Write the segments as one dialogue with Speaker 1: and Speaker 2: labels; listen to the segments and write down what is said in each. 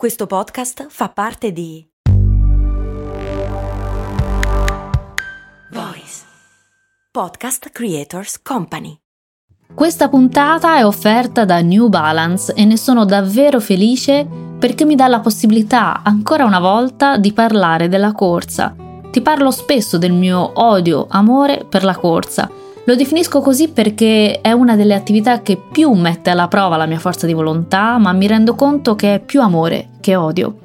Speaker 1: Questo podcast fa parte di Voice Podcast Creators Company.
Speaker 2: Questa puntata è offerta da New Balance e ne sono davvero felice perché mi dà la possibilità ancora una volta di parlare della corsa. Ti parlo spesso del mio odio, amore per la corsa lo definisco così perché è una delle attività che più mette alla prova la mia forza di volontà, ma mi rendo conto che è più amore che odio.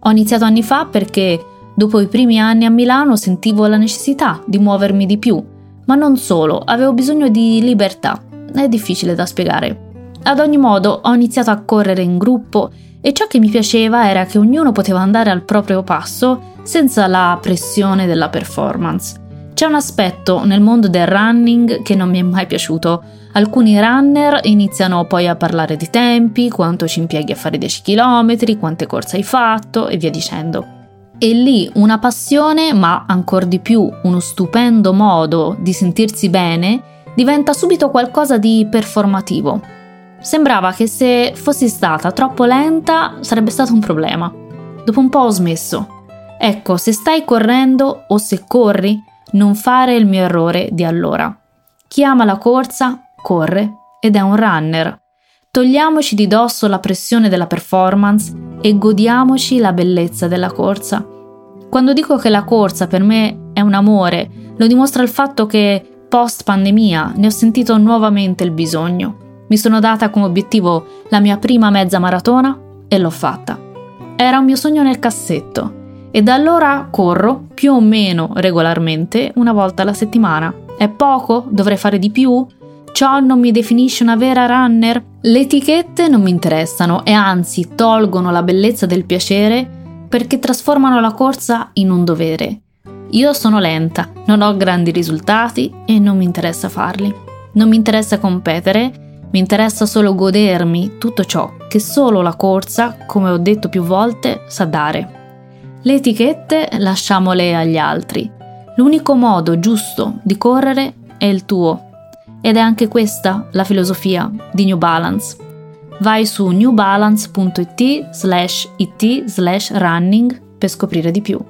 Speaker 2: Ho iniziato anni fa perché dopo i primi anni a Milano sentivo la necessità di muovermi di più, ma non solo, avevo bisogno di libertà. È difficile da spiegare. Ad ogni modo ho iniziato a correre in gruppo e ciò che mi piaceva era che ognuno poteva andare al proprio passo senza la pressione della performance. C'è un aspetto nel mondo del running che non mi è mai piaciuto. Alcuni runner iniziano poi a parlare di tempi, quanto ci impieghi a fare 10 km, quante corse hai fatto e via dicendo. E lì una passione, ma ancora di più uno stupendo modo di sentirsi bene, diventa subito qualcosa di performativo. Sembrava che se fossi stata troppo lenta sarebbe stato un problema. Dopo un po' ho smesso. Ecco, se stai correndo o se corri, non fare il mio errore di allora. Chi ama la corsa corre ed è un runner. Togliamoci di dosso la pressione della performance e godiamoci la bellezza della corsa. Quando dico che la corsa per me è un amore, lo dimostra il fatto che post pandemia ne ho sentito nuovamente il bisogno. Mi sono data come obiettivo la mia prima mezza maratona e l'ho fatta. Era un mio sogno nel cassetto e da allora corro più o meno regolarmente una volta alla settimana. È poco? Dovrei fare di più? Ciò non mi definisce una vera runner? Le etichette non mi interessano e anzi tolgono la bellezza del piacere perché trasformano la corsa in un dovere. Io sono lenta, non ho grandi risultati e non mi interessa farli. Non mi interessa competere, mi interessa solo godermi tutto ciò che solo la corsa, come ho detto più volte, sa dare. Le etichette lasciamole agli altri. L'unico modo giusto di correre è il tuo. Ed è anche questa la filosofia di New Balance. Vai su newbalance.it slash it slash running per scoprire di più.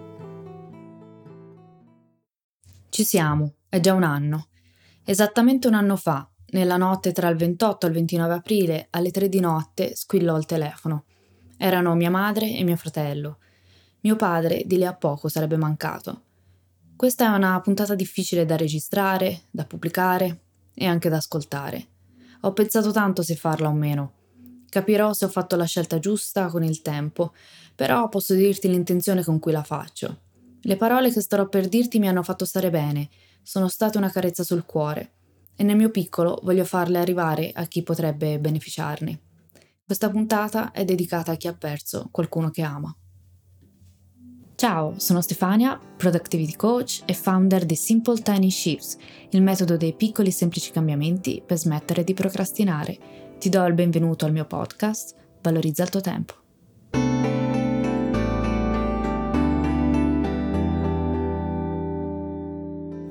Speaker 2: Ci siamo, è già un anno. Esattamente un anno fa, nella notte tra il 28 e il 29 aprile, alle 3 di notte, squillò il telefono. Erano mia madre e mio fratello. Mio padre di lì a poco sarebbe mancato. Questa è una puntata difficile da registrare, da pubblicare e anche da ascoltare. Ho pensato tanto se farla o meno. Capirò se ho fatto la scelta giusta con il tempo, però posso dirti l'intenzione con cui la faccio. Le parole che starò per dirti mi hanno fatto stare bene, sono state una carezza sul cuore e nel mio piccolo voglio farle arrivare a chi potrebbe beneficiarne. Questa puntata è dedicata a chi ha perso qualcuno che ama. Ciao, sono Stefania, Productivity Coach e founder di Simple Tiny Shifts, il metodo dei piccoli e semplici cambiamenti per smettere di procrastinare. Ti do il benvenuto al mio podcast, Valorizza il tuo tempo.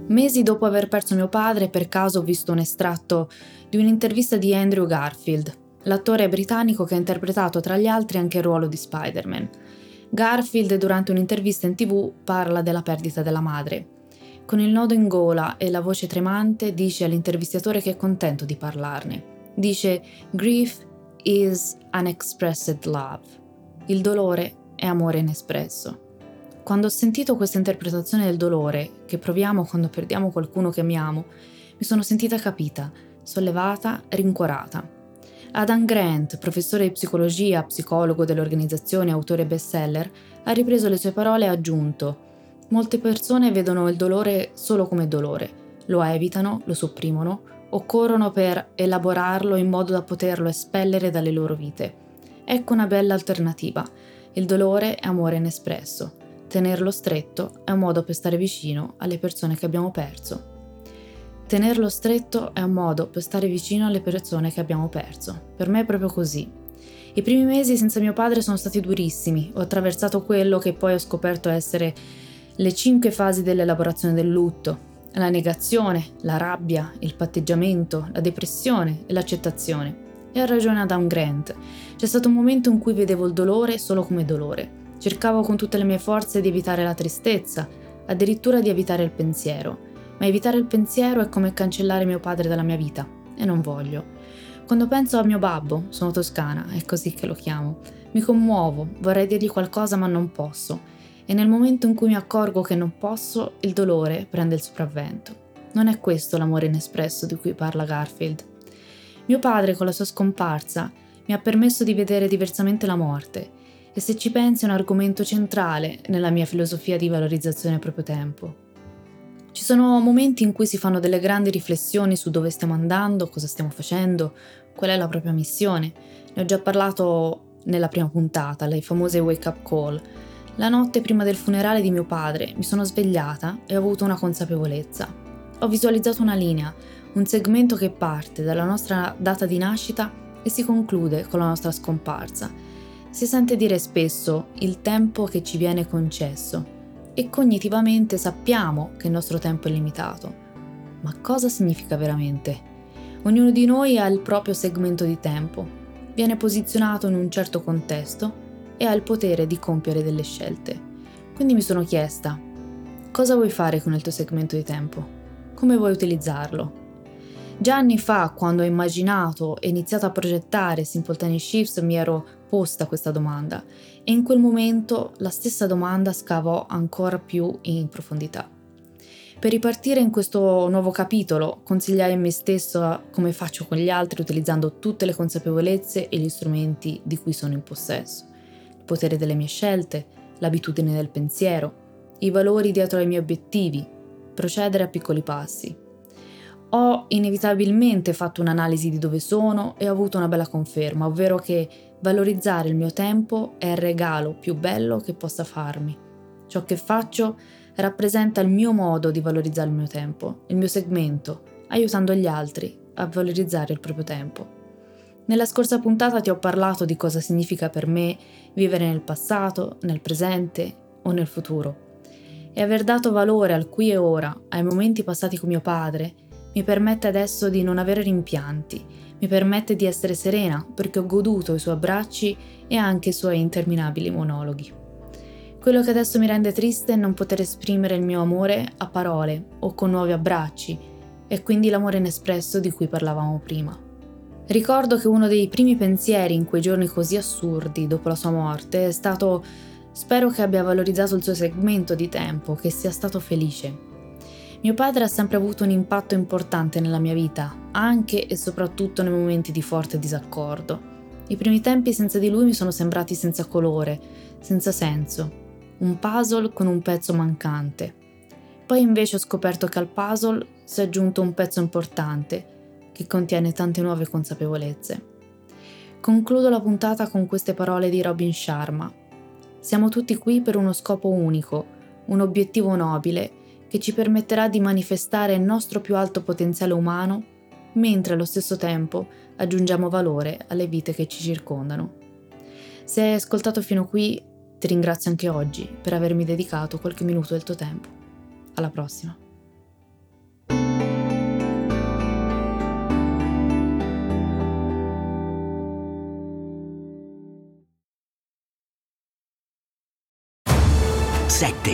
Speaker 2: Mesi dopo aver perso mio padre, per caso ho visto un estratto di un'intervista di Andrew Garfield, l'attore britannico che ha interpretato tra gli altri anche il ruolo di Spider-Man. Garfield durante un'intervista in tv parla della perdita della madre. Con il nodo in gola e la voce tremante dice all'intervistatore che è contento di parlarne. Dice Grief is unexpressed love. Il dolore è amore inespresso. Quando ho sentito questa interpretazione del dolore che proviamo quando perdiamo qualcuno che amiamo, mi sono sentita capita, sollevata, rincuorata. Adam Grant, professore di psicologia, psicologo dell'organizzazione, autore bestseller, ha ripreso le sue parole e ha aggiunto Molte persone vedono il dolore solo come dolore, lo evitano, lo sopprimono o corrono per elaborarlo in modo da poterlo espellere dalle loro vite. Ecco una bella alternativa. Il dolore è amore inespresso. Tenerlo stretto è un modo per stare vicino alle persone che abbiamo perso. Tenerlo stretto è un modo per stare vicino alle persone che abbiamo perso. Per me è proprio così. I primi mesi senza mio padre sono stati durissimi. Ho attraversato quello che poi ho scoperto essere le cinque fasi dell'elaborazione del lutto. La negazione, la rabbia, il patteggiamento, la depressione e l'accettazione. E ha ragione Adam Grant. C'è stato un momento in cui vedevo il dolore solo come dolore. Cercavo con tutte le mie forze di evitare la tristezza, addirittura di evitare il pensiero. Ma evitare il pensiero è come cancellare mio padre dalla mia vita. E non voglio. Quando penso a mio babbo, sono toscana, è così che lo chiamo, mi commuovo, vorrei dirgli qualcosa ma non posso. E nel momento in cui mi accorgo che non posso, il dolore prende il sopravvento. Non è questo l'amore inespresso di cui parla Garfield. Mio padre, con la sua scomparsa, mi ha permesso di vedere diversamente la morte, e se ci pensi è un argomento centrale nella mia filosofia di valorizzazione del proprio tempo. Ci sono momenti in cui si fanno delle grandi riflessioni su dove stiamo andando, cosa stiamo facendo, qual è la propria missione. Ne ho già parlato nella prima puntata, le famose wake up call. La notte prima del funerale di mio padre mi sono svegliata e ho avuto una consapevolezza. Ho visualizzato una linea, un segmento che parte dalla nostra data di nascita e si conclude con la nostra scomparsa. Si sente dire spesso il tempo che ci viene concesso e cognitivamente sappiamo che il nostro tempo è limitato. Ma cosa significa veramente? Ognuno di noi ha il proprio segmento di tempo, viene posizionato in un certo contesto e ha il potere di compiere delle scelte. Quindi mi sono chiesta, cosa vuoi fare con il tuo segmento di tempo? Come vuoi utilizzarlo? Già anni fa, quando ho immaginato e iniziato a progettare Simple Tiny Shifts, mi ero posta questa domanda e in quel momento la stessa domanda scavò ancora più in profondità. Per ripartire in questo nuovo capitolo, consigliai a me stesso come faccio con gli altri utilizzando tutte le consapevolezze e gli strumenti di cui sono in possesso. Il potere delle mie scelte, l'abitudine del pensiero, i valori dietro ai miei obiettivi, procedere a piccoli passi. Ho inevitabilmente fatto un'analisi di dove sono e ho avuto una bella conferma, ovvero che valorizzare il mio tempo è il regalo più bello che possa farmi. Ciò che faccio rappresenta il mio modo di valorizzare il mio tempo, il mio segmento, aiutando gli altri a valorizzare il proprio tempo. Nella scorsa puntata ti ho parlato di cosa significa per me vivere nel passato, nel presente o nel futuro. E aver dato valore al qui e ora, ai momenti passati con mio padre, mi permette adesso di non avere rimpianti, mi permette di essere serena perché ho goduto i suoi abbracci e anche i suoi interminabili monologhi. Quello che adesso mi rende triste è non poter esprimere il mio amore a parole o con nuovi abbracci, e quindi l'amore inespresso di cui parlavamo prima. Ricordo che uno dei primi pensieri in quei giorni così assurdi dopo la sua morte è stato spero che abbia valorizzato il suo segmento di tempo, che sia stato felice. Mio padre ha sempre avuto un impatto importante nella mia vita, anche e soprattutto nei momenti di forte disaccordo. I primi tempi senza di lui mi sono sembrati senza colore, senza senso, un puzzle con un pezzo mancante. Poi invece ho scoperto che al puzzle si è aggiunto un pezzo importante, che contiene tante nuove consapevolezze. Concludo la puntata con queste parole di Robin Sharma. Siamo tutti qui per uno scopo unico, un obiettivo nobile che ci permetterà di manifestare il nostro più alto potenziale umano, mentre allo stesso tempo aggiungiamo valore alle vite che ci circondano. Se hai ascoltato fino qui, ti ringrazio anche oggi per avermi dedicato qualche minuto del tuo tempo. Alla prossima!